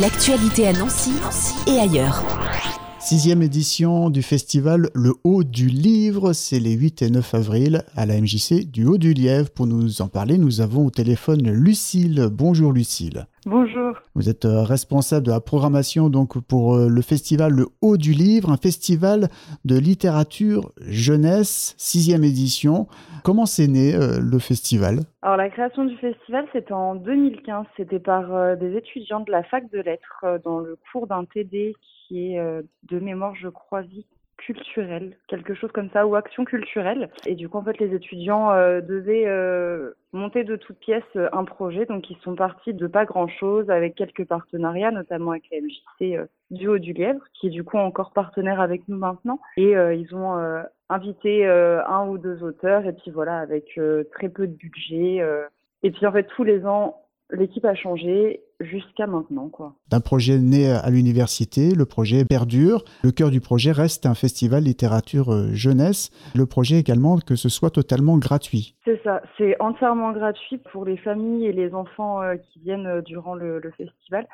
L'actualité à Nancy, et ailleurs. Sixième édition du festival Le Haut du Livre, c'est les 8 et 9 avril à la MJC du Haut du Lièvre. Pour nous en parler, nous avons au téléphone Lucille. Bonjour Lucille. Bonjour. Vous êtes euh, responsable de la programmation donc pour euh, le festival Le Haut du Livre, un festival de littérature jeunesse, sixième édition. Comment s'est né euh, le festival? Alors la création du festival, c'était en 2015. C'était par des étudiants de la fac de lettres dans le cours d'un TD qui est de mémoire, je crois, vie culturelle, quelque chose comme ça, ou action culturelle. Et du coup, en fait, les étudiants euh, devaient euh, monter de toutes pièces euh, un projet. Donc, ils sont partis de pas grand-chose, avec quelques partenariats, notamment avec la MJC du Haut-du-Lièvre, qui est du coup encore partenaire avec nous maintenant. Et ils ont invité un ou deux auteurs, et puis voilà, avec très peu de budget. et puis, en fait, tous les ans, l'équipe a changé jusqu'à maintenant. quoi. D'un projet né à l'université, le projet perdure. Le cœur du projet reste un festival littérature euh, jeunesse. Le projet également que ce soit totalement gratuit. C'est ça, c'est entièrement gratuit pour les familles et les enfants euh, qui viennent euh, durant le festival.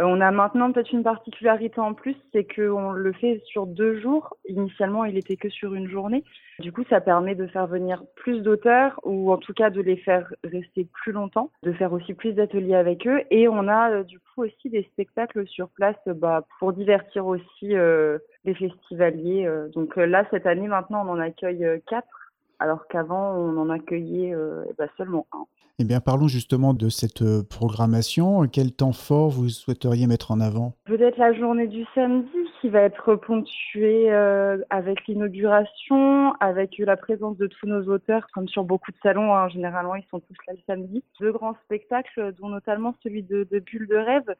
Euh, on a maintenant peut-être une particularité en plus, c'est qu'on le fait sur deux jours. Initialement, il était que sur une journée. Du coup, ça permet de faire venir plus d'auteurs ou en tout cas de les faire rester plus longtemps, de faire aussi plus d'ateliers avec eux. Et on a euh, du coup aussi des spectacles sur place bah, pour divertir aussi euh, les festivaliers. donc là, cette année, maintenant, on en accueille quatre alors qu'avant on en accueillait euh, bah, seulement un. Eh bien, parlons justement de cette euh, programmation. Quel temps fort vous souhaiteriez mettre en avant? Peut-être la journée du samedi qui va être ponctuée euh, avec l'inauguration, avec la présence de tous nos auteurs, comme sur beaucoup de salons. Hein, généralement, ils sont tous là le samedi. Deux grands spectacles, dont notamment celui de, de Bulle de rêve,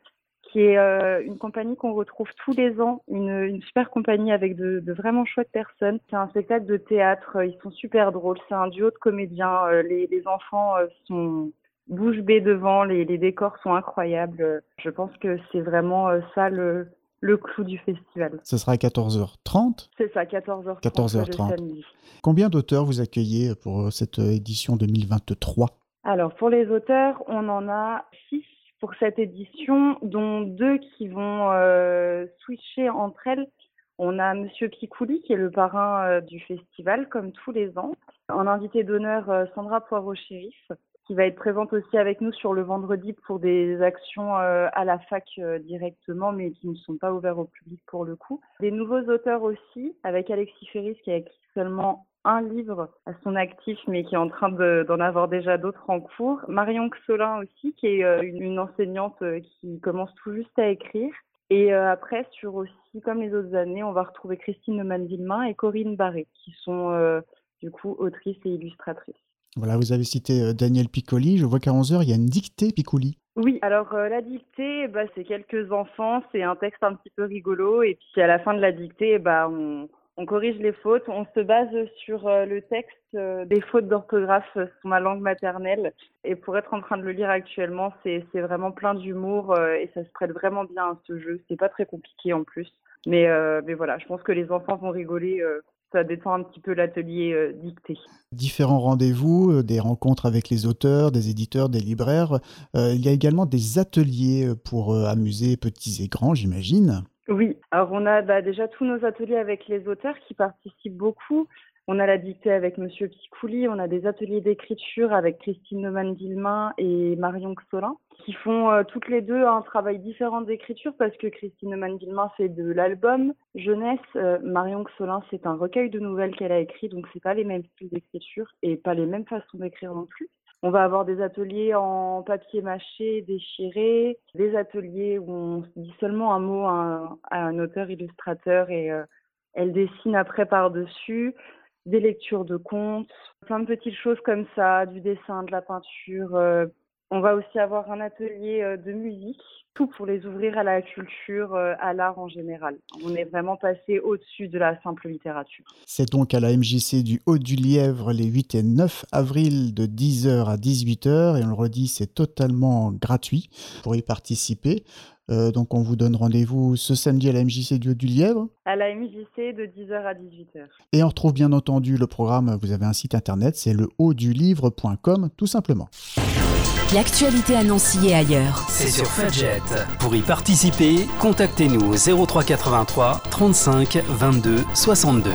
qui est euh, une compagnie qu'on retrouve tous les ans, une, super compagnie avec de, vraiment chouettes personnes. C'est un spectacle de théâtre, ils sont super drôles, c'est un duo de comédiens, euh, les, enfants euh, sont bouche bée devant, les, décors sont incroyables. Je pense que c'est vraiment ça le, le clou du festival. Ce sera à 14h30 C'est ça, 14h30. 14h30. Combien d'auteurs vous accueillez pour cette édition 2023 Alors, pour les auteurs, on en a 6 pour cette édition, dont deux qui vont euh, switcher entre elles. On a Monsieur Picouli, qui est le parrain euh, du festival, comme tous les ans. En invité d'honneur, euh, Sandra Poivre-Shérif, qui va être présente aussi avec nous sur le vendredi pour des actions à la fac directement, mais qui ne sont pas ouvertes au public pour le coup. Des nouveaux auteurs aussi, avec Alexis Ferris, qui a écrit seulement un livre à son actif, mais qui est en train d'en avoir déjà d'autres en cours. Marion Xolin aussi, qui est euh, une, enseignante euh, qui commence tout juste à écrire. Et euh, après, sur aussi, comme les autres années, on va retrouver Christine Neumann-Villemain et Corinne Barré, qui sont du coup autrices et illustratrices. Voilà, vous avez cité Daniel Piccoli. Je vois qu'à 11h, il y a une dictée Piccoli. Oui, alors la dictée, bah, c'est quelques enfants, c'est un texte un petit peu rigolo. Et puis à la fin de la dictée, bah, on, on corrige les fautes, on se base sur euh, le texte euh, des fautes d'orthographe sur ma langue maternelle. Et pour être en train de le lire actuellement, c'est vraiment plein d'humour euh, et ça se prête vraiment bien à ce jeu. C'est pas très compliqué en plus. Mais, mais voilà, je pense que les enfants vont rigoler. ça détend un petit peu l'atelier dicté. Différents rendez-vous, des rencontres avec les auteurs, des éditeurs, des libraires. il y a également des ateliers pour amuser petits et grands, j'imagine. Oui, alors on a bah, déjà tous nos ateliers avec les auteurs qui participent beaucoup. On a la dictée avec Monsieur Picouli, on a des ateliers d'écriture avec Christine Neumann-Villemain et Marion Xolin, qui font euh, toutes les deux un travail différent d'écriture parce que Christine Neumann-Villemain fait de l'album jeunesse, euh, Marion Xolin c'est un recueil de nouvelles qu'elle a écrit, donc c'est pas les mêmes styles d'écriture et pas les mêmes façons d'écrire non plus. On va avoir des ateliers en papier mâché déchiré, des ateliers où on dit seulement un mot à un, auteur-illustrateur et euh, elle dessine après par-dessus, des lectures de contes, plein de petites choses comme ça, du dessin, de la peinture. Euh. On va aussi avoir un atelier euh, de musique tout pour les ouvrir à la culture, euh, à l'art en général. On est vraiment passé au-dessus de la simple littérature. C'est donc à la MJC du Haut-du-Lièvre les 8 et 9 avril de 10h à 18h et on le redit, c'est totalement gratuit pour y participer. Euh, donc on vous donne rendez-vous ce samedi à la MJC du Haut-du-Lièvre À la MJC de 10h à 18h. Et on retrouve bien entendu le programme, vous avez un site internet, c'est le haut du livre.com tout simplement. L'actualité à Nancy et ailleurs. C'est sur Fadjet. Pour y participer, contactez-nous au 0383 35 22 62.